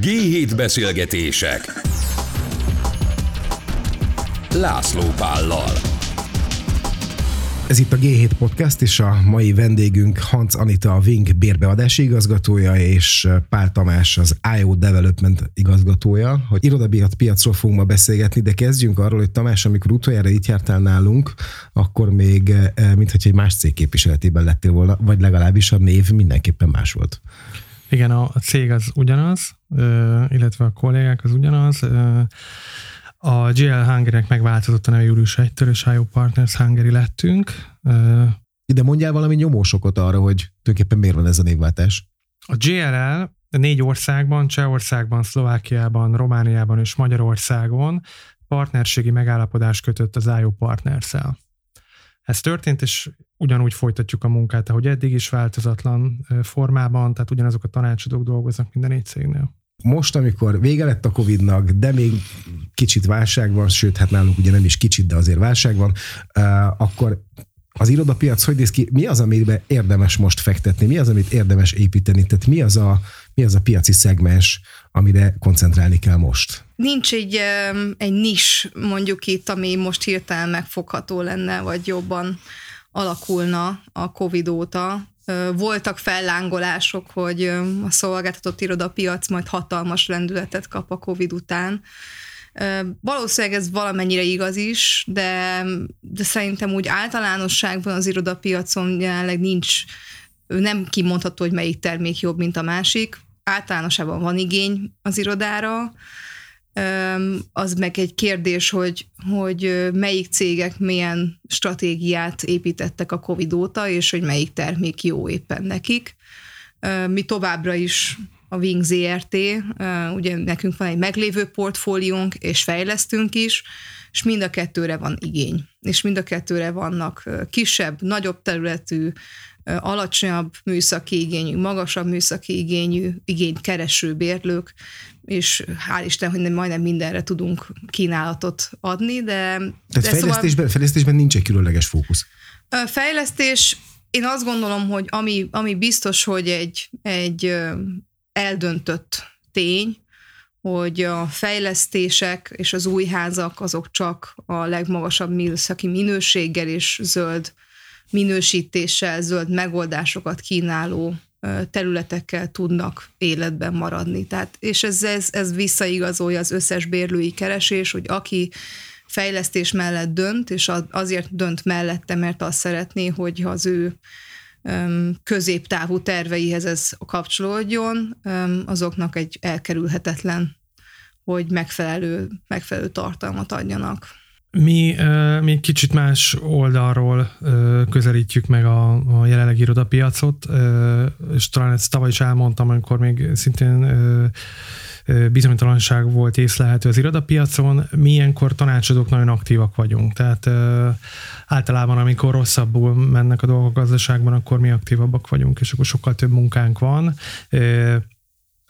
G7 beszélgetések. László Pállal. Ez itt a G7 Podcast, és a mai vendégünk Hans Anita, a Wing bérbeadási igazgatója, és Pál Tamás, az IO Development igazgatója, hogy irodabiat piacról fogunk ma beszélgetni, de kezdjünk arról, hogy Tamás, amikor utoljára itt jártál nálunk, akkor még, mintha egy más cég képviseletében lettél volna, vagy legalábbis a név mindenképpen más volt. Igen, a cég az ugyanaz, illetve a kollégák az ugyanaz. A GL Hungary-nek megváltozott a neve július 1-től, és IO Partners Hungary lettünk. De mondjál valami nyomósokot arra, hogy tulajdonképpen miért van ez a névváltás? A GLL négy országban, Csehországban, Szlovákiában, Romániában és Magyarországon partnerségi megállapodás kötött az IO Partners-el. Ez történt, és ugyanúgy folytatjuk a munkát, ahogy eddig is változatlan formában, tehát ugyanazok a tanácsadók dolgoznak minden négy cégnél. Most, amikor vége lett a Covid-nak, de még kicsit válság van, sőt, hát nálunk ugye nem is kicsit, de azért válság van, akkor az irodapiac hogy néz ki? Mi az, amiben érdemes most fektetni? Mi az, amit érdemes építeni? Tehát mi az a, mi az a piaci szegmens, amire koncentrálni kell most? Nincs egy, egy nis mondjuk itt, ami most hirtelen megfogható lenne, vagy jobban alakulna a Covid óta. Voltak fellángolások, hogy a szolgáltatott irodapiac majd hatalmas lendületet kap a Covid után. Valószínűleg ez valamennyire igaz is, de, de szerintem úgy általánosságban az irodapiacon jelenleg nincs, nem kimondható, hogy melyik termék jobb, mint a másik. Általánosában van igény az irodára, az meg egy kérdés, hogy, hogy melyik cégek milyen stratégiát építettek a Covid óta, és hogy melyik termék jó éppen nekik. Mi továbbra is a Wing ZRT, ugye nekünk van egy meglévő portfóliónk, és fejlesztünk is, és mind a kettőre van igény. És mind a kettőre vannak kisebb, nagyobb területű, alacsonyabb műszaki igényű, magasabb műszaki igényű, igényt kereső bérlők, és hál' Isten, hogy majdnem mindenre tudunk kínálatot adni, de... Tehát de fejlesztésben, szóval, fejlesztésben nincs egy különleges fókusz. Fejlesztés, én azt gondolom, hogy ami, ami biztos, hogy egy, egy eldöntött tény, hogy a fejlesztések és az új házak azok csak a legmagasabb műszaki minőséggel és zöld minősítéssel, zöld megoldásokat kínáló területekkel tudnak életben maradni. Tehát, és ez, ez, ez visszaigazolja az összes bérlői keresés, hogy aki fejlesztés mellett dönt, és azért dönt mellette, mert azt szeretné, hogy az ő középtávú terveihez ez kapcsolódjon, azoknak egy elkerülhetetlen, hogy megfelelő, megfelelő tartalmat adjanak. Mi, mi kicsit más oldalról közelítjük meg a, a jelenlegi irodapiacot, és talán ezt tavaly is elmondtam, amikor még szintén bizonytalanság volt észlelhető az irodapiacon, mi ilyenkor tanácsadók nagyon aktívak vagyunk. Tehát általában, amikor rosszabbul mennek a dolgok a gazdaságban, akkor mi aktívabbak vagyunk, és akkor sokkal több munkánk van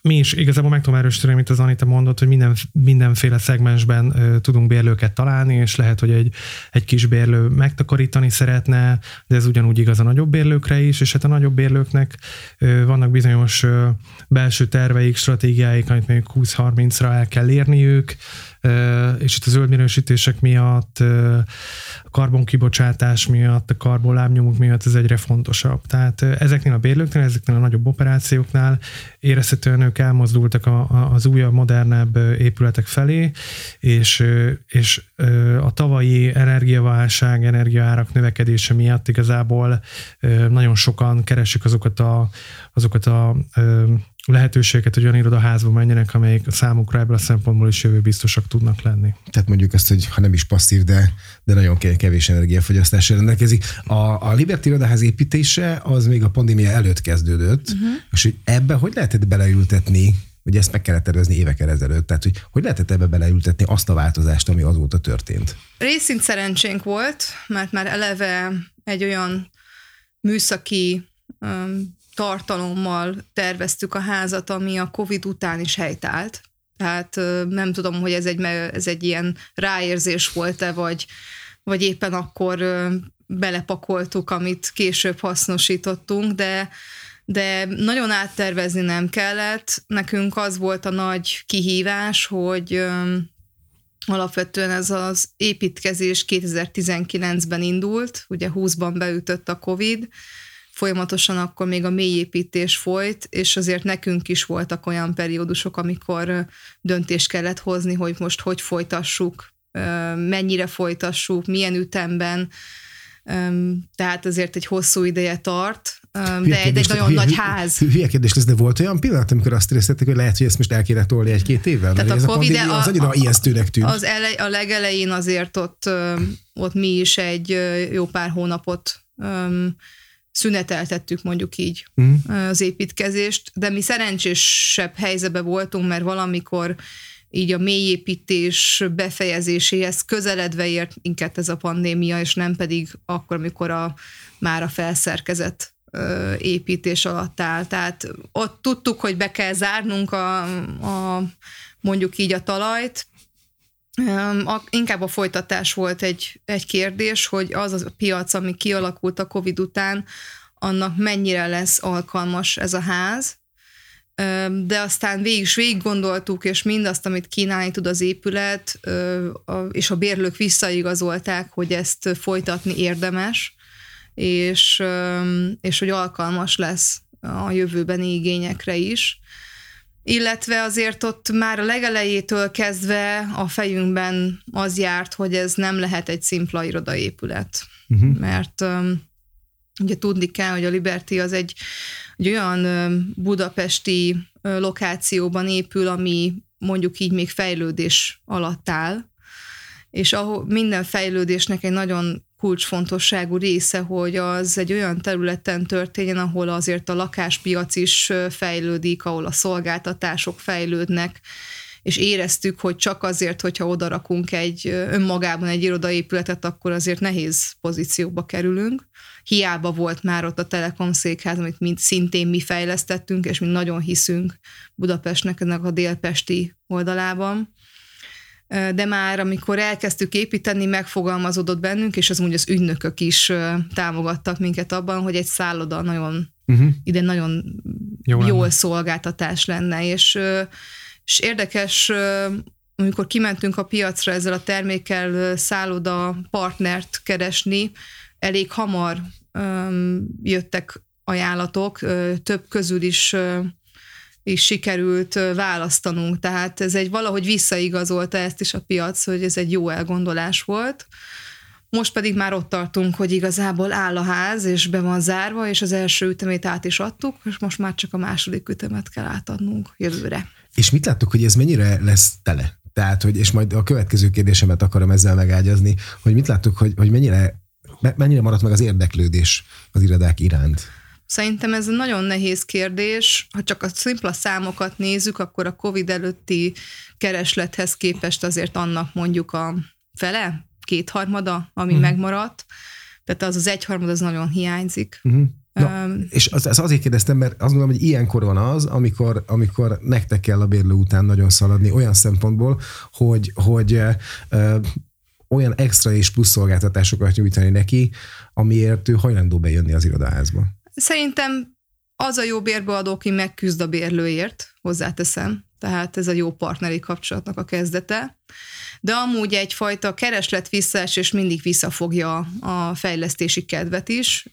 mi is igazából meg tudom erősíteni, amit az Anita mondott, hogy minden, mindenféle szegmensben ö, tudunk bérlőket találni, és lehet, hogy egy, egy kis bérlő megtakarítani szeretne, de ez ugyanúgy igaz a nagyobb bérlőkre is, és hát a nagyobb bérlőknek ö, vannak bizonyos ö, belső terveik, stratégiáik, amit még 20-30-ra el kell érniük, és itt a zöld minősítések miatt, a karbonkibocsátás miatt, a karbonlábnyomuk miatt ez egyre fontosabb. Tehát ezeknél a bérlőknél, ezeknél a nagyobb operációknál érezhetően ők elmozdultak a, a, az újabb, modernebb épületek felé, és, és a tavalyi energiaválság, energiaárak növekedése miatt igazából nagyon sokan keresik azokat a, azokat a lehetőséget, hogy olyan irodaházba menjenek, amelyek számukra ebből a szempontból is jövőbiztosak tudnak lenni. Tehát mondjuk azt, hogy ha nem is passzív, de, de nagyon kevés energiafogyasztásra rendelkezik. A, a Liberty irodaház építése az még a pandémia előtt kezdődött, uh-huh. és hogy ebbe hogy lehetett beleültetni Ugye ezt meg kellett tervezni évekkel ezelőtt, tehát hogy, hogy lehetett ebbe beleültetni azt a változást, ami azóta történt? Részint szerencsénk volt, mert már eleve egy olyan műszaki um, tartalommal terveztük a házat, ami a Covid után is helytált. Tehát nem tudom, hogy ez egy, ez egy ilyen ráérzés volt-e, vagy, vagy éppen akkor belepakoltuk, amit később hasznosítottunk, de de nagyon áttervezni nem kellett. Nekünk az volt a nagy kihívás, hogy alapvetően ez az építkezés 2019-ben indult, ugye 20-ban beütött a Covid, folyamatosan akkor még a mélyépítés folyt, és azért nekünk is voltak olyan periódusok, amikor döntést kellett hozni, hogy most hogy folytassuk, mennyire folytassuk, milyen ütemben, tehát azért egy hosszú ideje tart, de egy, egy nagyon hülye, nagy ház. Hülye kérdés lesz, de volt olyan pillanat, amikor azt éreztetek, hogy lehet, hogy ezt most el kéne tolni egy-két évvel? Tehát a, a COVID az annyira ijesztőnek tűnt. Az ele, a legelején azért ott, ott mi is egy jó pár hónapot szüneteltettük mondjuk így mm. az építkezést, de mi szerencsésebb helyzetben voltunk, mert valamikor így a mélyépítés befejezéséhez közeledve ért inkább ez a pandémia, és nem pedig akkor, amikor a, már a felszerkezet építés alatt áll. Tehát ott tudtuk, hogy be kell zárnunk a, a mondjuk így a talajt, a, inkább a folytatás volt egy, egy kérdés, hogy az a piac, ami kialakult a Covid után, annak mennyire lesz alkalmas ez a ház, de aztán végig is végig gondoltuk, és mindazt, amit kínálni tud az épület, és a bérlők visszaigazolták, hogy ezt folytatni érdemes, és, és hogy alkalmas lesz a jövőbeni igényekre is. Illetve azért ott már a legelejétől kezdve a fejünkben az járt, hogy ez nem lehet egy szimpla irodaépület. Uh-huh. Mert ugye tudni kell, hogy a Liberty az egy, egy olyan budapesti lokációban épül, ami mondjuk így még fejlődés alatt áll, és ahol minden fejlődésnek egy nagyon kulcsfontosságú része, hogy az egy olyan területen történjen, ahol azért a lakáspiac is fejlődik, ahol a szolgáltatások fejlődnek, és éreztük, hogy csak azért, hogyha odarakunk egy önmagában egy irodaépületet, akkor azért nehéz pozícióba kerülünk. Hiába volt már ott a Telekom székház, amit mind szintén mi fejlesztettünk, és mi nagyon hiszünk Budapestnek ennek a délpesti oldalában de már amikor elkezdtük építeni, megfogalmazódott bennünk, és az úgy az ügynökök is támogattak minket abban, hogy egy szálloda nagyon, uh-huh. ide nagyon Jó jól lenne. szolgáltatás lenne, és, és érdekes, amikor kimentünk a piacra ezzel a termékkel szálloda partnert keresni, elég hamar jöttek ajánlatok, több közül is is sikerült választanunk. Tehát ez egy valahogy visszaigazolta ezt is a piac, hogy ez egy jó elgondolás volt. Most pedig már ott tartunk, hogy igazából áll a ház, és be van zárva, és az első ütemét át is adtuk, és most már csak a második ütemet kell átadnunk jövőre. És mit láttuk, hogy ez mennyire lesz tele? Tehát, hogy, és majd a következő kérdésemet akarom ezzel megágyazni, hogy mit láttuk, hogy, hogy mennyire, mennyire maradt meg az érdeklődés az irodák iránt? Szerintem ez egy nagyon nehéz kérdés. Ha csak a szimpla számokat nézzük, akkor a COVID előtti kereslethez képest azért annak mondjuk a fele, kétharmada, ami uh-huh. megmaradt. Tehát az az egyharmad az nagyon hiányzik. Uh-huh. Na, um, és az, az azért kérdeztem, mert azt gondolom, hogy ilyenkor van az, amikor, amikor nektek kell a bérlő után nagyon szaladni, olyan szempontból, hogy, hogy ö, olyan extra és plusz szolgáltatásokat nyújtani neki, amiért ő hajlandó bejönni az irodaházba. Szerintem az a jó bérbeadó, aki megküzd a bérlőért, hozzáteszem, tehát ez a jó partneri kapcsolatnak a kezdete, de amúgy egyfajta kereslet visszaesés mindig visszafogja a fejlesztési kedvet is,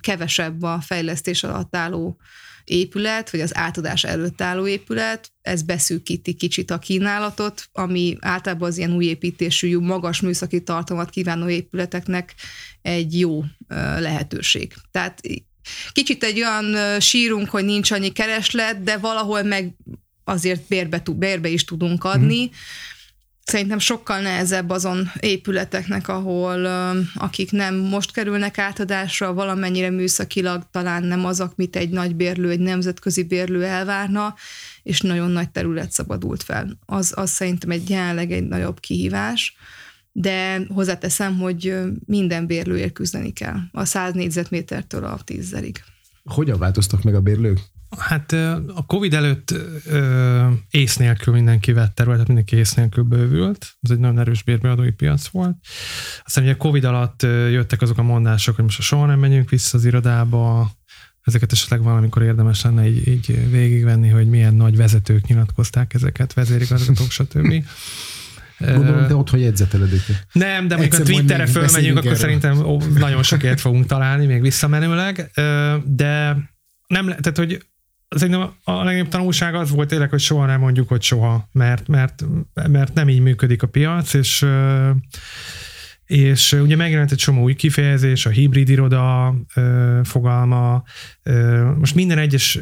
kevesebb a fejlesztés alatt álló épület, vagy az átadás előtt álló épület, ez beszűkíti kicsit a kínálatot, ami általában az ilyen új építésű, magas műszaki tartalmat kívánó épületeknek egy jó lehetőség. Tehát kicsit egy olyan sírunk, hogy nincs annyi kereslet, de valahol meg azért bérbe, bérbe is tudunk adni. Mm. Szerintem sokkal nehezebb azon épületeknek, ahol akik nem most kerülnek átadásra, valamennyire műszakilag talán nem az, amit egy nagy bérlő, egy nemzetközi bérlő elvárna, és nagyon nagy terület szabadult fel. Az, az szerintem egy jelenleg egy nagyobb kihívás de hozzáteszem, hogy minden bérlőért küzdeni kell, a 100 négyzetmétertől a 10 Hogyan változtak meg a bérlők? Hát a Covid előtt ö, ész nélkül mindenki vett területet, mindenki ész nélkül bővült. Ez egy nagyon erős bérbeadói piac volt. Aztán ugye Covid alatt jöttek azok a mondások, hogy most soha nem menjünk vissza az irodába, ezeket esetleg valamikor érdemes lenne így, így végigvenni, hogy milyen nagy vezetők nyilatkozták ezeket, vezérigazgatók, stb. Gondolom, de ott, hogy edzeteled őket. Nem, de amikor a Twitterre fölmegyünk, akkor erről. szerintem ó, nagyon sokért fogunk találni, még visszamenőleg. De nem, tehát, hogy szerintem a legnagyobb tanulság az volt tényleg, hogy soha nem mondjuk, hogy soha, mert, mert, mert nem így működik a piac, és és ugye megjelent egy csomó új kifejezés, a hibrid iroda ö, fogalma. Most minden egyes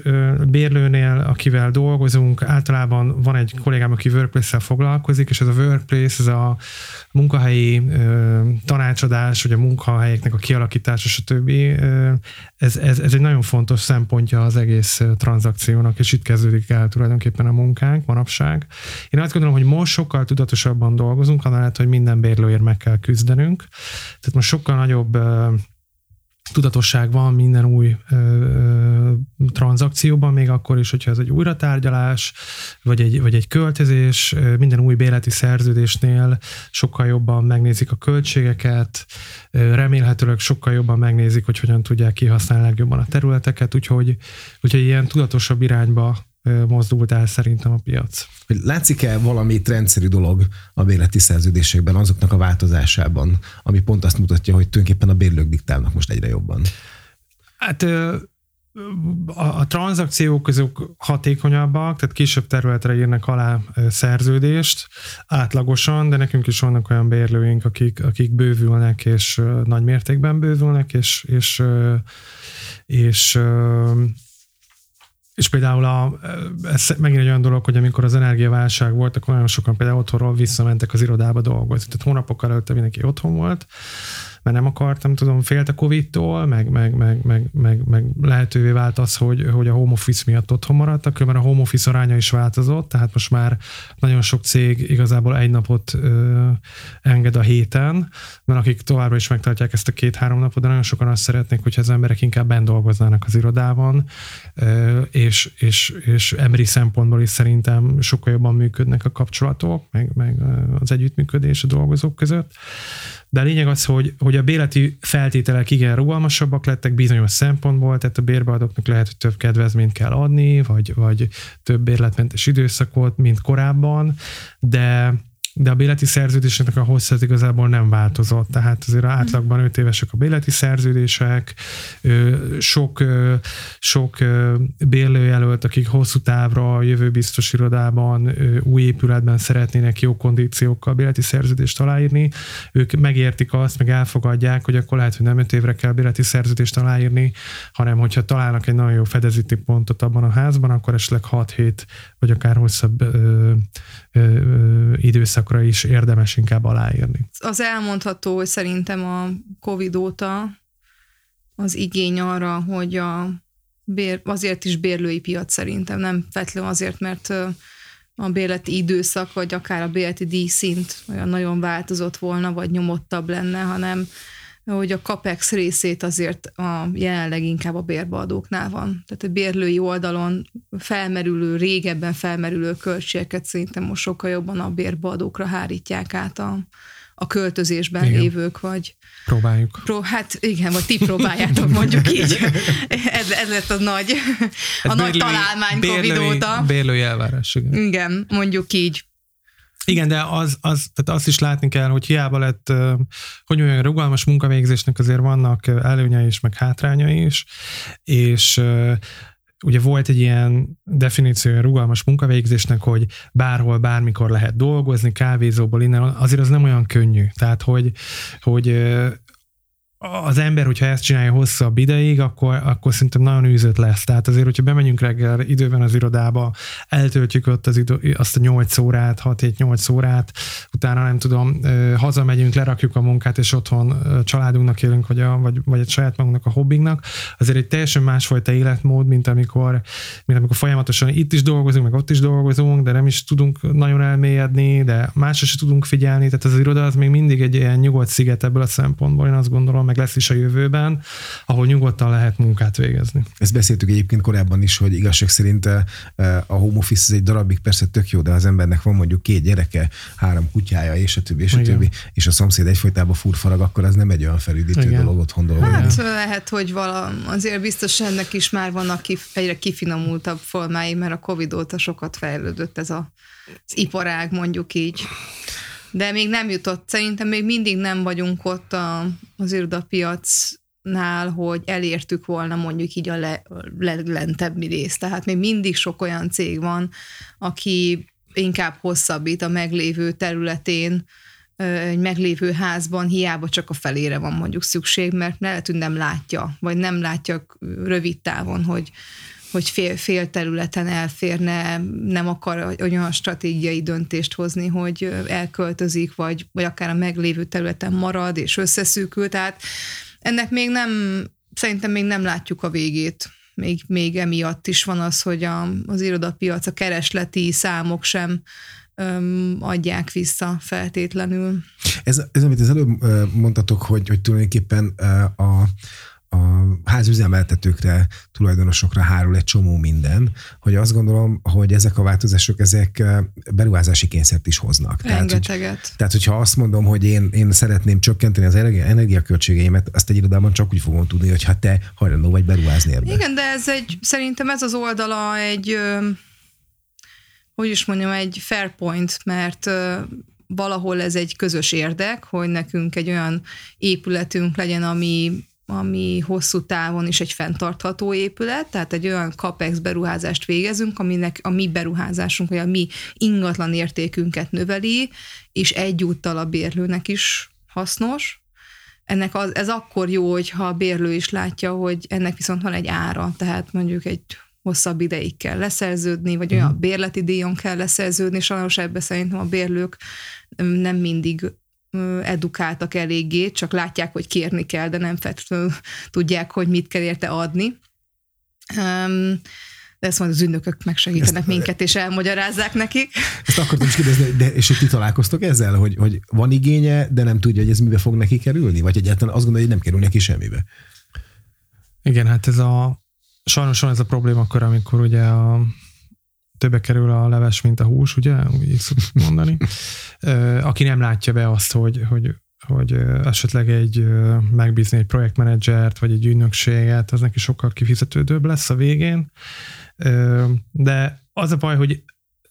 bérlőnél, akivel dolgozunk, általában van egy kollégám, aki workplace-szel foglalkozik, és ez a workplace, ez a munkahelyi tanácsadás, vagy a munkahelyeknek a kialakítása, stb. Ez, ez, ez egy nagyon fontos szempontja az egész tranzakciónak, és itt kezdődik el tulajdonképpen a munkánk manapság. Én azt gondolom, hogy most sokkal tudatosabban dolgozunk, annál hogy minden bérlőért meg kell küzdenünk. Tehát most sokkal nagyobb tudatosság van minden új ö, ö, tranzakcióban, még akkor is, hogyha ez egy újratárgyalás, vagy egy, vagy egy költözés, minden új béleti szerződésnél sokkal jobban megnézik a költségeket, remélhetőleg sokkal jobban megnézik, hogy hogyan tudják kihasználni legjobban a területeket, úgyhogy, úgyhogy ilyen tudatosabb irányba mozdult el szerintem a piac. Látszik-e valami rendszerű dolog a bérleti szerződésekben, azoknak a változásában, ami pont azt mutatja, hogy tulajdonképpen a bérlők diktálnak most egyre jobban? Hát a, a tranzakciók azok hatékonyabbak, tehát kisebb területre írnak alá szerződést átlagosan, de nekünk is vannak olyan bérlőink, akik, akik bővülnek, és nagy mértékben bővülnek, és, és, és, és és például a, ez megint egy olyan dolog, hogy amikor az energiaválság volt, akkor nagyon sokan például otthonról visszamentek az irodába dolgozni. Tehát hónapokkal előtte mindenki otthon volt, mert nem akartam, tudom, félt a Covid-tól, meg, meg, meg, meg, meg, meg lehetővé vált az, hogy, hogy a home office miatt otthon maradtak, mert a home office aránya is változott, tehát most már nagyon sok cég igazából egy napot ö, enged a héten, mert akik továbbra is megtartják ezt a két-három napot, de nagyon sokan azt szeretnék, hogyha az emberek inkább bent dolgoznának az irodában, ö, és, és, és emberi szempontból is szerintem sokkal jobban működnek a kapcsolatok, meg, meg az együttműködés a dolgozók között. De a lényeg az, hogy, hogy a béleti feltételek igen rugalmasabbak lettek bizonyos szempontból, tehát a bérbeadóknak lehet, hogy több kedvezményt kell adni, vagy, vagy több bérletmentes időszakot, mint korábban, de de a béleti szerződéseknek a hossza igazából nem változott. Tehát azért átlagban 5 évesek a béleti szerződések, sok, sok bérlőjelölt, akik hosszú távra a jövőbiztos irodában, új épületben szeretnének jó kondíciókkal béleti szerződést aláírni, ők megértik azt, meg elfogadják, hogy akkor lehet, hogy nem 5 évre kell béleti szerződést aláírni, hanem hogyha találnak egy nagyon jó fedezíti pontot abban a házban, akkor esetleg 6-7 vagy akár hosszabb ö, ö, ö, időszakra is érdemes inkább aláírni. Az elmondható, hogy szerintem a Covid óta az igény arra, hogy a bér, azért is bérlői piac szerintem, nem feltétlenül azért, mert a bérleti időszak, vagy akár a bérleti díjszint olyan nagyon változott volna, vagy nyomottabb lenne, hanem hogy a CAPEX részét azért a jelenleg inkább a bérbeadóknál van. Tehát a bérlői oldalon felmerülő, régebben felmerülő költségeket szerintem most sokkal jobban a bérbeadókra hárítják át a, a költözésben igen. lévők, vagy... Próbáljuk. Pró, hát igen, vagy ti próbáljátok mondjuk így. ez, ez lett a nagy, a bérlői, nagy találmány Covid óta. Bérlői elvárás, igen. Igen, mondjuk így. Igen, de az, az, tehát azt is látni kell, hogy hiába lett, hogy olyan rugalmas munkavégzésnek azért vannak előnyei is, meg hátrányai is, és ugye volt egy ilyen definíció rugalmas munkavégzésnek, hogy bárhol, bármikor lehet dolgozni, kávézóból innen, azért az nem olyan könnyű. Tehát, hogy, hogy az ember, hogyha ezt csinálja hosszabb ideig, akkor, akkor szerintem nagyon űzött lesz. Tehát azért, hogyha bemegyünk reggel időben az irodába, eltöltjük ott az idő, azt a 8 órát, 6-7-8 órát, utána nem tudom, hazamegyünk, lerakjuk a munkát, és otthon családunknak élünk, vagy, a, vagy, vagy egy saját magunknak a hobbinknak, azért egy teljesen másfajta életmód, mint amikor, mint amikor folyamatosan itt is dolgozunk, meg ott is dolgozunk, de nem is tudunk nagyon elmélyedni, de másra is tudunk figyelni, tehát az iroda az még mindig egy ilyen nyugodt sziget ebből a szempontból, én azt gondolom, meg lesz is a jövőben, ahol nyugodtan lehet munkát végezni. Ezt beszéltük egyébként korábban is, hogy igazság szerint eh, a home office ez egy darabig persze tök jó, de az embernek van mondjuk két gyereke, három kutyája, és a többi, és a többi, és a szomszéd egyfolytában furfarag, akkor az nem egy olyan felüdítő Igen. dolog otthon dolgozni. Hát lehet, hogy vala, azért biztos ennek is már vannak kif, egyre kifinomultabb formái, mert a Covid óta sokat fejlődött ez a, az iparág, mondjuk így. De még nem jutott, szerintem még mindig nem vagyunk ott a, az irodapiac nál, hogy elértük volna mondjuk így a le, leglentebb részt. Tehát még mindig sok olyan cég van, aki inkább hosszabbít a meglévő területén, egy meglévő házban hiába csak a felére van mondjuk szükség, mert lehet, hogy nem látja, vagy nem látja rövid távon, hogy, hogy fél, fél területen elférne, nem akar olyan stratégiai döntést hozni, hogy elköltözik, vagy, vagy akár a meglévő területen marad és összeszűkül. Tehát ennek még nem, szerintem még nem látjuk a végét. Még, még emiatt is van az, hogy a, az irodapiac, a keresleti számok sem öm, adják vissza feltétlenül. Ez, ez amit az előbb mondtatok, hogy, hogy tulajdonképpen a, a házüzemeltetőkre, tulajdonosokra hárul egy csomó minden, hogy azt gondolom, hogy ezek a változások, ezek beruházási kényszert is hoznak. Rengeteget. Tehát, hogy, tehát, hogyha azt mondom, hogy én, én szeretném csökkenteni az energia, energiaköltségeimet, azt egy irodában csak úgy fogom tudni, hogy ha te hajlandó vagy beruházni ebbe. Igen, de ez egy, szerintem ez az oldala egy, hogy is mondjam, egy fair point, mert valahol ez egy közös érdek, hogy nekünk egy olyan épületünk legyen, ami ami hosszú távon is egy fenntartható épület, tehát egy olyan capex beruházást végezünk, aminek a mi beruházásunk, vagy a mi ingatlan értékünket növeli, és egyúttal a bérlőnek is hasznos. Ennek az, ez akkor jó, hogyha a bérlő is látja, hogy ennek viszont van egy ára, tehát mondjuk egy hosszabb ideig kell leszerződni, vagy olyan mhm. bérleti díjon kell leszerződni, sajnos ebbe szerintem a bérlők nem mindig edukáltak eléggé, csak látják, hogy kérni kell, de nem feltétlenül tudják, hogy mit kell érte adni. de ezt majd az ünnökök megsegítenek ezt, minket, és elmagyarázzák nekik. Ezt akartam is kérdezni, de és ti találkoztok ezzel, hogy, hogy van igénye, de nem tudja, hogy ez mibe fog neki kerülni? Vagy egyáltalán azt gondolja, hogy nem kerül neki semmibe? Igen, hát ez a sajnos van ez a probléma akkor, amikor ugye a többe kerül a leves, mint a hús, ugye? Úgy így szoktuk mondani. Aki nem látja be azt, hogy, hogy, hogy esetleg egy megbízni egy projektmenedzsert, vagy egy ügynökséget, az neki sokkal kifizetődőbb lesz a végén. De az a baj, hogy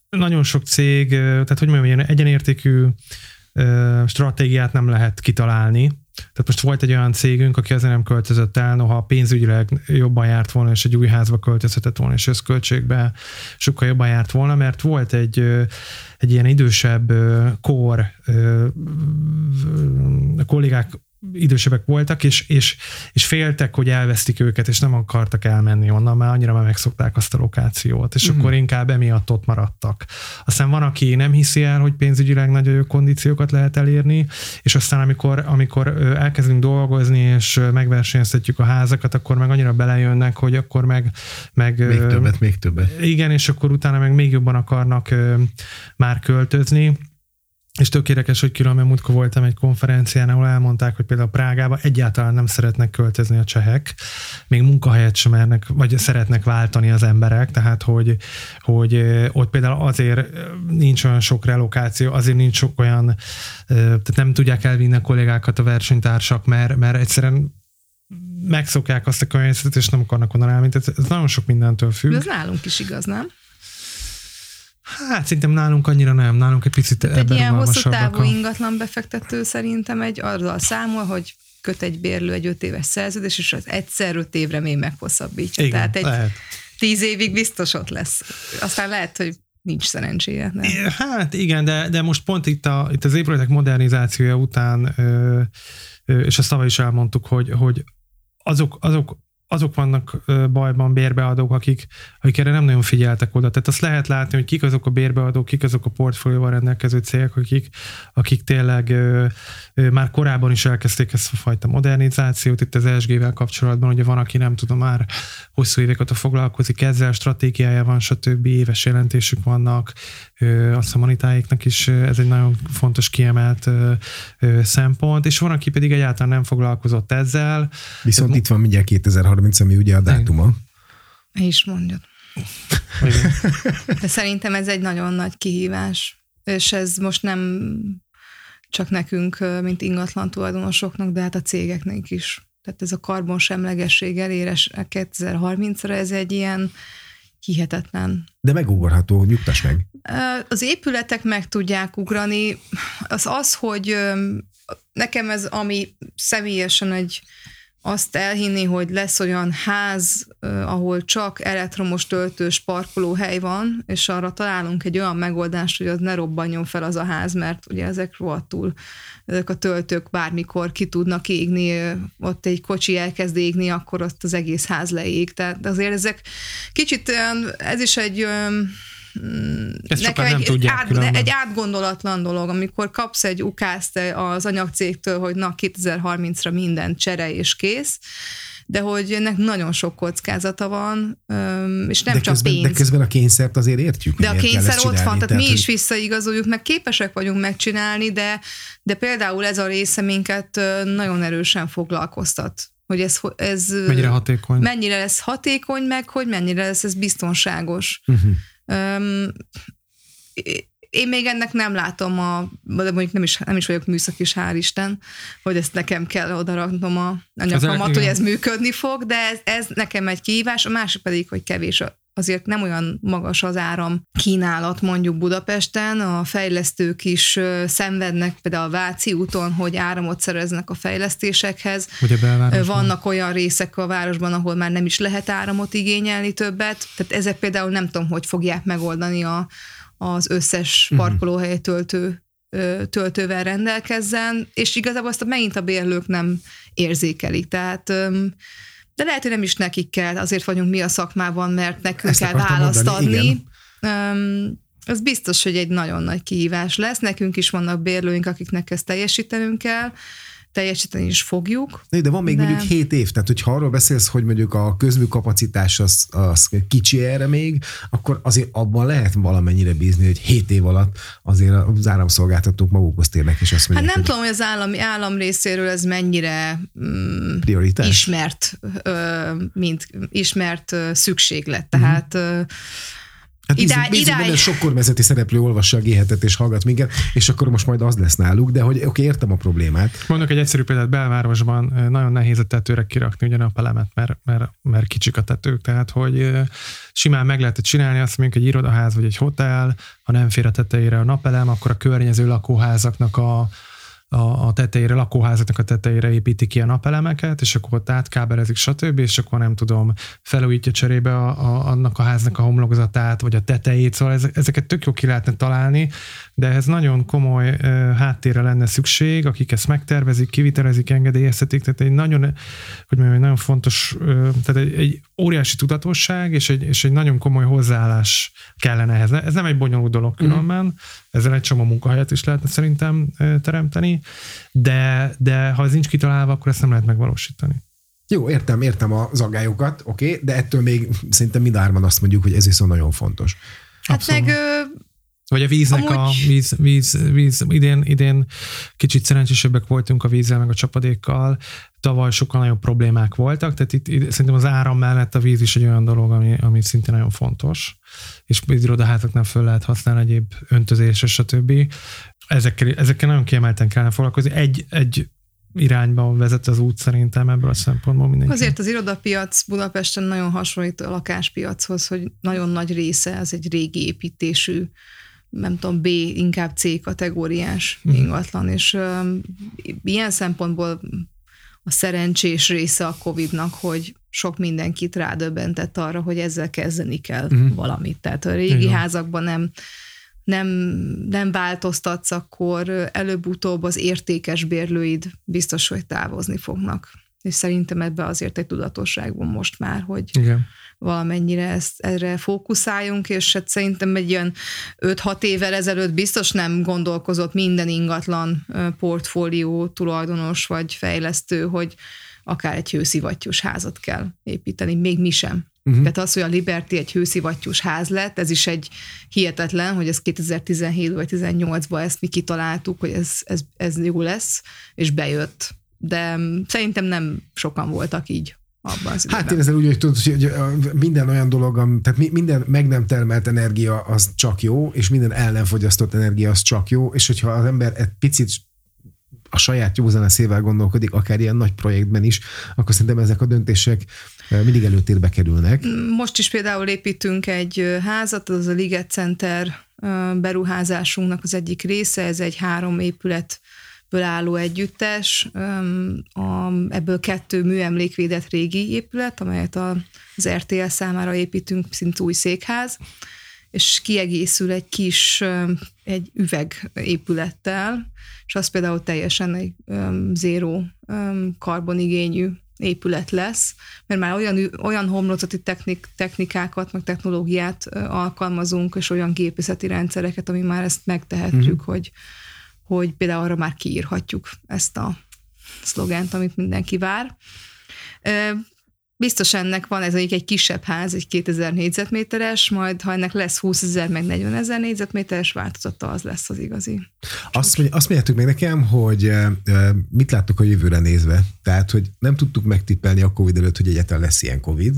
nagyon sok cég, tehát hogy mondjam, ilyen egyenértékű stratégiát nem lehet kitalálni, tehát most volt egy olyan cégünk, aki azért nem költözött el, noha pénzügyileg jobban járt volna, és egy új házba költözhetett volna, és összköltségbe sokkal jobban járt volna, mert volt egy, egy ilyen idősebb kor kollégák idősebbek voltak, és, és, és féltek, hogy elvesztik őket, és nem akartak elmenni onnan, mert annyira már megszokták azt a lokációt, és uh-huh. akkor inkább emiatt ott maradtak. Aztán van, aki nem hiszi el, hogy pénzügyileg nagyon jó kondíciókat lehet elérni, és aztán amikor, amikor elkezdünk dolgozni, és megversenyeztetjük a házakat, akkor meg annyira belejönnek, hogy akkor meg... meg még többet, még többet. Igen, és akkor utána meg még jobban akarnak már költözni, és tök érdekes, hogy különben múltkor voltam egy konferencián, ahol elmondták, hogy például Prágába egyáltalán nem szeretnek költözni a csehek, még munkahelyet sem mernek, vagy szeretnek váltani az emberek, tehát hogy, hogy ott például azért nincs olyan sok relokáció, azért nincs sok olyan, tehát nem tudják elvinni a kollégákat a versenytársak, mert, mert egyszerűen megszokják azt a környezetet, és nem akarnak onnan elmenni. Ez nagyon sok mindentől függ. De ez nálunk is igaz, nem? Hát szerintem nálunk annyira nem, nálunk egy picit ebben Egy ilyen hosszú távú a... ingatlan befektető szerintem egy azzal számol, hogy köt egy bérlő egy öt éves szerződés, és az egyszer öt évre még meghosszabbítja. Igen, Tehát egy lehet. tíz évig biztos ott lesz. Aztán lehet, hogy nincs szerencséje. Nem? Hát igen, de, de most pont itt, a, itt az épületek modernizációja után, ö, ö, és ezt tavaly is elmondtuk, hogy, hogy azok, azok azok vannak bajban bérbeadók, akik, akik erre nem nagyon figyeltek oda. Tehát azt lehet látni, hogy kik azok a bérbeadók, kik azok a portfólióval rendelkező cégek, akik, akik tényleg ö, ö, már korábban is elkezdték ezt a fajta modernizációt. Itt az ESG-vel kapcsolatban, ugye van, aki nem tudom, már hosszú éveket foglalkozik ezzel, stratégiája van, stb. éves jelentésük vannak, ö, azt a manitáiknak is ez egy nagyon fontos kiemelt ö, ö, szempont, és van, aki pedig egyáltalán nem foglalkozott ezzel. Viszont Tehát, itt van mindjárt 2030, ami ugye a dátuma. És mondjad. De szerintem ez egy nagyon nagy kihívás, és ez most nem csak nekünk, mint ingatlan tulajdonosoknak, de hát a cégeknek is. Tehát ez a karbonsemlegesség eléres 2030-ra, ez egy ilyen hihetetlen. De megugorható, nyugtass meg. Az épületek meg tudják ugrani. Az az, hogy nekem ez, ami személyesen egy azt elhinni, hogy lesz olyan ház, ahol csak elektromos töltős parkolóhely van, és arra találunk egy olyan megoldást, hogy az ne robbanjon fel az a ház, mert ugye ezek rohadtul, ezek a töltők bármikor ki tudnak égni, ott egy kocsi elkezd égni, akkor ott az egész ház leég. Tehát azért ezek kicsit, ez is egy ezt nekem egy, nem tudják át, egy átgondolatlan dolog, amikor kapsz egy ukászt az anyagcégtől, hogy na 2030-ra minden csere és kész, de hogy ennek nagyon sok kockázata van, és nem de csak közben, pénz. De közben a kényszert azért értjük. De a kényszer ott van, tehát, tehát mi is visszaigazoljuk, meg képesek vagyunk megcsinálni, de, de például ez a része minket nagyon erősen foglalkoztat hogy ez, ez mennyire hatékony. Mennyire lesz hatékony, meg hogy mennyire lesz ez biztonságos. Uh-huh. Um, én még ennek nem látom, a, de mondjuk nem is, nem is vagyok műszaki, hál' Isten, hogy ezt nekem kell odaraknom a, a nyakamat, hogy ez működni fog, de ez, ez nekem egy kihívás, a másik pedig, hogy kevés azért nem olyan magas az áram kínálat mondjuk Budapesten, a fejlesztők is szenvednek például a Váci úton, hogy áramot szereznek a fejlesztésekhez. Vannak olyan részek a városban, ahol már nem is lehet áramot igényelni többet, tehát ezek például nem tudom, hogy fogják megoldani a, az összes mhm. parkolóhely töltő töltővel rendelkezzen, és igazából azt megint a bérlők nem érzékelik. Tehát de lehet, hogy nem is nekik kell, azért vagyunk mi a szakmában, mert nekünk Ezt kell választ mondani, adni. Um, az biztos, hogy egy nagyon nagy kihívás lesz. Nekünk is vannak bérlőink, akiknek ezt teljesítenünk kell teljesíteni is fogjuk. De van még de... mondjuk 7 év, tehát hogyha arról beszélsz, hogy mondjuk a közműkapacitás az, az kicsi erre még, akkor azért abban lehet valamennyire bízni, hogy 7 év alatt azért az áramszolgáltatók magukhoz térnek, és azt mondják, Hát nem hogy... tudom, hogy az állami, állam részéről ez mennyire mm, Prioritás? ismert, mint ismert szükséglet. Tehát Hát Idá, bízunk, sok kormányzati szereplő olvassa a g és hallgat minket, és akkor most majd az lesz náluk, de hogy oké, okay, értem a problémát. Mondok egy egyszerű példát, belvárosban nagyon nehéz a tetőre kirakni ugyan a pelemet, mert, mert, mert kicsik a tetők, tehát hogy simán meg lehet csinálni azt mondjuk egy irodaház vagy egy hotel, ha nem fér a tetejére a napelem, akkor a környező lakóházaknak a, a, a tetejére, lakóházaknak a tetejére építi ki a napelemeket, és akkor ott átkábelezik, stb., és akkor nem tudom, felújítja cserébe a, a, annak a háznak a homlokzatát, vagy a tetejét, szóval ezeket tök jó ki lehetne találni, de ez nagyon komoly háttérre lenne szükség, akik ezt megtervezik, kivitelezik, engedélyeztetik, tehát egy nagyon, hogy mondjam, egy nagyon fontos, tehát egy, egy óriási tudatosság, és egy, és egy nagyon komoly hozzáállás kellene ehhez. Ez nem egy bonyolult dolog mhm. különben, mm. ezzel egy csomó munkahelyet is lehetne szerintem teremteni, de, de ha ez nincs kitalálva, akkor ezt nem lehet megvalósítani. Jó, értem, értem az aggályokat, oké, okay, de ettől még szerintem mindárman azt mondjuk, hogy ez viszont nagyon fontos. Hát Abszolút. meg vagy a víznek Amúgy... a víz, víz, víz, idén, idén kicsit szerencsésebbek voltunk a vízzel, meg a csapadékkal, tavaly sokkal nagyobb problémák voltak, tehát itt, itt szerintem az áram mellett a víz is egy olyan dolog, ami, ami szintén nagyon fontos, és irodaházaknál föl lehet használni egyéb öntözésre, stb. Ezekkel, ezekkel nagyon kiemelten kellene foglalkozni. Egy, egy irányba vezet az út szerintem ebből a szempontból mindenki. Azért az irodapiac Budapesten nagyon hasonlít a lakáspiachoz, hogy nagyon nagy része az egy régi építésű nem tudom, B, inkább C kategóriás ingatlan, és um, ilyen szempontból a szerencsés része a Covid-nak, hogy sok mindenkit rádöbbentett arra, hogy ezzel kezdeni kell uh-huh. valamit. Tehát a régi Igen. házakban nem, nem, nem változtatsz, akkor előbb-utóbb az értékes bérlőid biztos, hogy távozni fognak. és szerintem ebbe azért egy tudatosság van most már, hogy Igen. Valamennyire ezt, erre fókuszáljunk, és hát szerintem egy ilyen 5-6 évvel ezelőtt biztos nem gondolkozott minden ingatlan portfólió tulajdonos vagy fejlesztő, hogy akár egy hőszivattyús házat kell építeni, még mi sem. Uh-huh. Tehát az, hogy a Liberty egy hőszivattyús ház lett, ez is egy hihetetlen, hogy ez 2017 vagy 2018-ban ezt mi kitaláltuk, hogy ez, ez, ez jó lesz, és bejött. De szerintem nem sokan voltak így abban az Hát én ezzel úgy, hogy tudod, hogy minden olyan dolog, tehát minden meg nem termelt energia az csak jó, és minden el nem fogyasztott energia az csak jó, és hogyha az ember egy picit a saját józan szével gondolkodik, akár ilyen nagy projektben is, akkor szerintem ezek a döntések mindig előtérbe kerülnek. Most is például építünk egy házat, az a Liget Center beruházásunknak az egyik része, ez egy három épület álló együttes, ebből kettő műemlékvédett régi épület, amelyet az RTL számára építünk, szint új székház, és kiegészül egy kis, egy üvegépülettel, és az például teljesen egy zéró karbonigényű épület lesz, mert már olyan, olyan homlokzati technik, technikákat, meg technológiát alkalmazunk, és olyan gépészeti rendszereket, ami már ezt megtehetjük, uh-huh. hogy, hogy például arra már kiírhatjuk ezt a szlogent, amit mindenki vár. Biztos ennek van, ez egy kisebb ház, egy 2000 négyzetméteres, majd ha ennek lesz 20 ezer, meg 40 ezer négyzetméteres változata, az lesz az igazi. Azt, mondj, azt mondjátok meg nekem, hogy mit láttuk a jövőre nézve. Tehát, hogy nem tudtuk megtippelni a Covid előtt, hogy egyáltalán lesz ilyen Covid.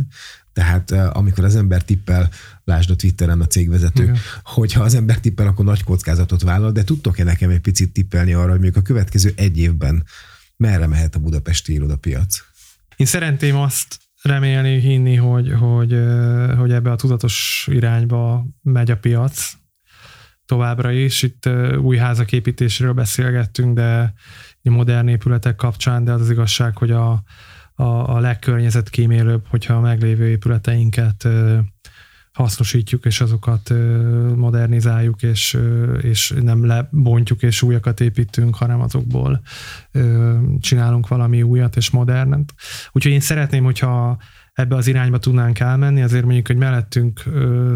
Tehát amikor az ember tippel, lásd a Twitteren a cégvezető, Igen. hogyha az ember tippel, akkor nagy kockázatot vállal, de tudtok-e nekem egy picit tippelni arra, hogy mondjuk a következő egy évben merre mehet a budapesti irodapiac? Én szeretném azt remélni, hinni, hogy, hogy, hogy ebbe a tudatos irányba megy a piac továbbra is. Itt új házak építésről beszélgettünk, de modern épületek kapcsán, de az az igazság, hogy a, a, a legkörnyezetkímélőbb, hogyha a meglévő épületeinket hasznosítjuk, és azokat modernizáljuk, és, és nem lebontjuk, és újakat építünk, hanem azokból csinálunk valami újat és modernet. Úgyhogy én szeretném, hogyha ebbe az irányba tudnánk elmenni, azért mondjuk, hogy mellettünk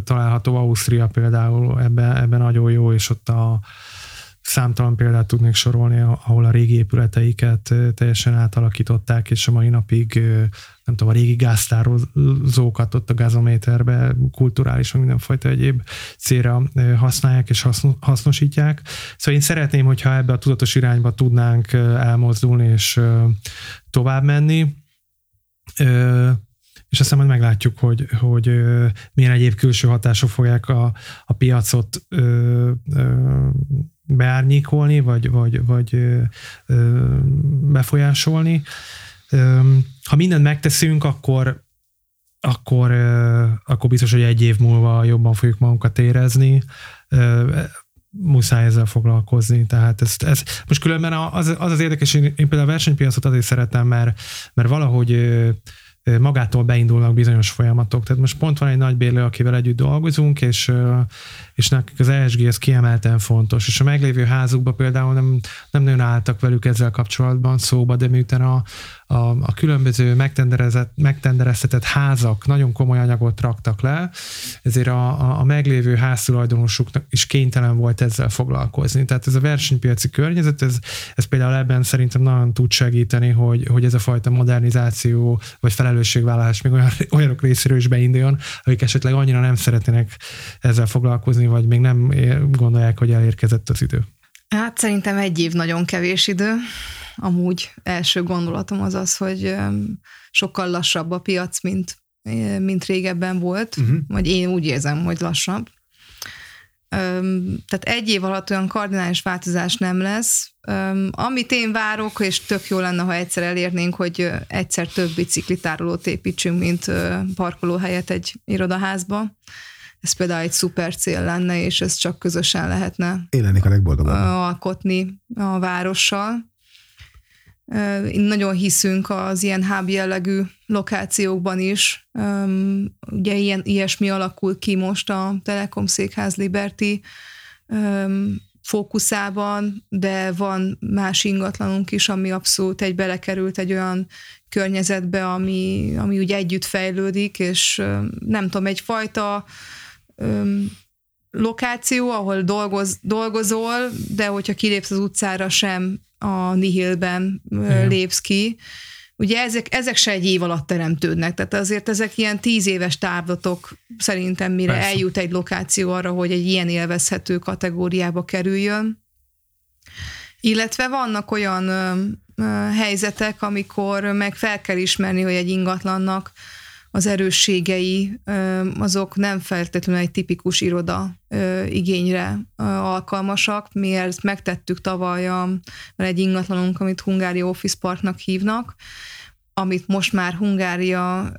található Ausztria például ebben ebbe nagyon jó, és ott a, számtalan példát tudnék sorolni, ahol a régi épületeiket teljesen átalakították, és a mai napig nem tudom, a régi gáztározókat ott a gazométerbe kulturális, vagy mindenfajta egyéb célra használják és hasznosítják. Szóval én szeretném, hogyha ebbe a tudatos irányba tudnánk elmozdulni és tovább menni és aztán majd meglátjuk, hogy, hogy milyen egyéb külső hatások fogják a, a piacot beárnyékolni, vagy, vagy, vagy befolyásolni. Ha mindent megteszünk, akkor akkor, akkor biztos, hogy egy év múlva jobban fogjuk magunkat érezni. Muszáj ezzel foglalkozni. Tehát ez, ez most különben az az, az érdekes, én, én például a versenypiacot azért szeretem, mert, mert valahogy magától beindulnak bizonyos folyamatok. Tehát most pont van egy nagy bérlő, akivel együtt dolgozunk, és, és nekik az ESG ez kiemelten fontos. És a meglévő házukban például nem, nem nagyon álltak velük ezzel kapcsolatban szóba, de miután a, a, a különböző megtendereztetett házak nagyon komoly anyagot raktak le, ezért a, a, a meglévő háztulajdonosuknak is kénytelen volt ezzel foglalkozni. Tehát ez a versenypiaci környezet, ez, ez például ebben szerintem nagyon tud segíteni, hogy, hogy ez a fajta modernizáció vagy felelősségvállalás még olyan, olyanok részéről is beinduljon, akik esetleg annyira nem szeretnének ezzel foglalkozni, vagy még nem gondolják, hogy elérkezett az idő. Hát szerintem egy év nagyon kevés idő amúgy első gondolatom az az, hogy sokkal lassabb a piac, mint, mint régebben volt, uh-huh. vagy én úgy érzem, hogy lassabb. Tehát egy év alatt olyan kardinális változás nem lesz. Amit én várok, és tök jó lenne, ha egyszer elérnénk, hogy egyszer több biciklitárolót építsünk, mint parkolóhelyet egy irodaházba. Ez például egy szuper cél lenne, és ez csak közösen lehetne Én lennék a legboldogabb. alkotni a várossal. Nagyon hiszünk az ilyen hub jellegű lokációkban is. Ugye ilyen, ilyesmi alakul ki most a Telekom Székház Liberty fókuszában, de van más ingatlanunk is, ami abszolút egy belekerült egy olyan környezetbe, ami, ami úgy együtt fejlődik, és nem tudom, egyfajta lokáció, ahol dolgoz, dolgozol, de hogyha kilépsz az utcára sem a nihilben Igen. lépsz ki. Ugye ezek, ezek se egy év alatt teremtődnek, tehát azért ezek ilyen tíz éves távlatok szerintem, mire Persze. eljut egy lokáció arra, hogy egy ilyen élvezhető kategóriába kerüljön. Illetve vannak olyan ö, ö, helyzetek, amikor meg fel kell ismerni, hogy egy ingatlannak az erősségei azok nem feltétlenül egy tipikus iroda igényre alkalmasak. Mi ezt megtettük tavaly a, egy ingatlanunk, amit Hungária Office Parknak hívnak, amit most már Hungária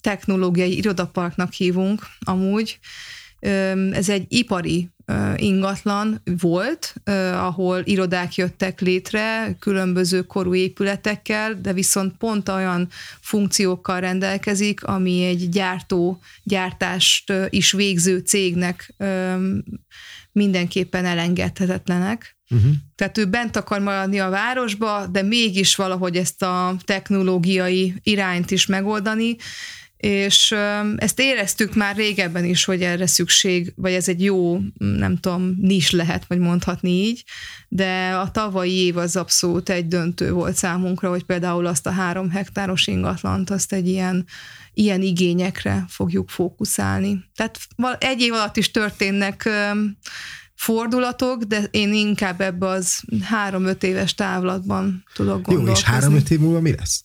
technológiai irodaparknak hívunk amúgy. Ez egy ipari ingatlan volt, ahol irodák jöttek létre, különböző korú épületekkel, de viszont pont olyan funkciókkal rendelkezik, ami egy gyártó, gyártást is végző cégnek mindenképpen elengedhetetlenek. Uh-huh. Tehát ő bent akar maradni a városba, de mégis valahogy ezt a technológiai irányt is megoldani, és ezt éreztük már régebben is, hogy erre szükség, vagy ez egy jó, nem tudom, nis lehet, vagy mondhatni így, de a tavalyi év az abszolút egy döntő volt számunkra, hogy például azt a három hektáros ingatlant, azt egy ilyen, ilyen igényekre fogjuk fókuszálni. Tehát egy év alatt is történnek fordulatok, de én inkább ebbe az három-öt éves távlatban tudok gondolkozni. Jó, és három-öt év múlva mi lesz?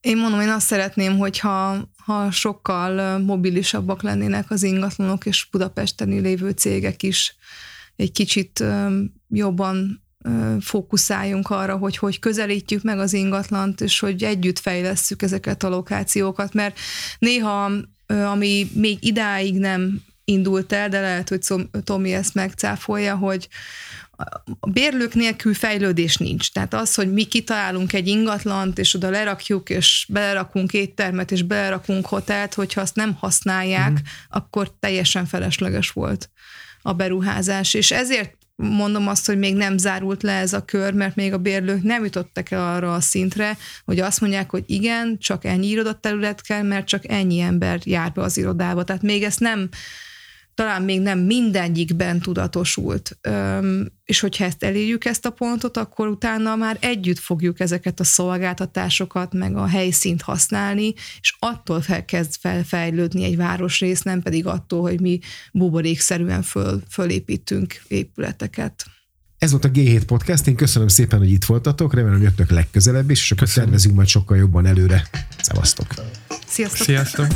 Én mondom, én azt szeretném, hogyha ha sokkal mobilisabbak lennének az ingatlanok, és Budapesteni lévő cégek is egy kicsit jobban fókuszáljunk arra, hogy hogy közelítjük meg az ingatlant, és hogy együtt fejlesszük ezeket a lokációkat, mert néha, ami még idáig nem indult el, de lehet, hogy Tomi ezt megcáfolja, hogy bérlők nélkül fejlődés nincs. Tehát az, hogy mi kitalálunk egy ingatlant, és oda lerakjuk, és belerakunk éttermet, és belerakunk hotelt, hogyha azt nem használják, mm. akkor teljesen felesleges volt a beruházás. És ezért mondom azt, hogy még nem zárult le ez a kör, mert még a bérlők nem jutottak el arra a szintre, hogy azt mondják, hogy igen, csak ennyi irodaterület kell, mert csak ennyi ember jár be az irodába. Tehát még ezt nem talán még nem mindegyikben tudatosult. És hogyha ezt elérjük ezt a pontot, akkor utána már együtt fogjuk ezeket a szolgáltatásokat, meg a helyszínt használni, és attól kezd felfejlődni egy városrész, nem pedig attól, hogy mi buborékszerűen föl, fölépítünk épületeket. Ez volt a G7 Podcast, én köszönöm szépen, hogy itt voltatok, remélem, hogy jöttök legközelebb is, és akkor tervezünk majd sokkal jobban előre. Szevasztok! Sziasztok! Sziasztok!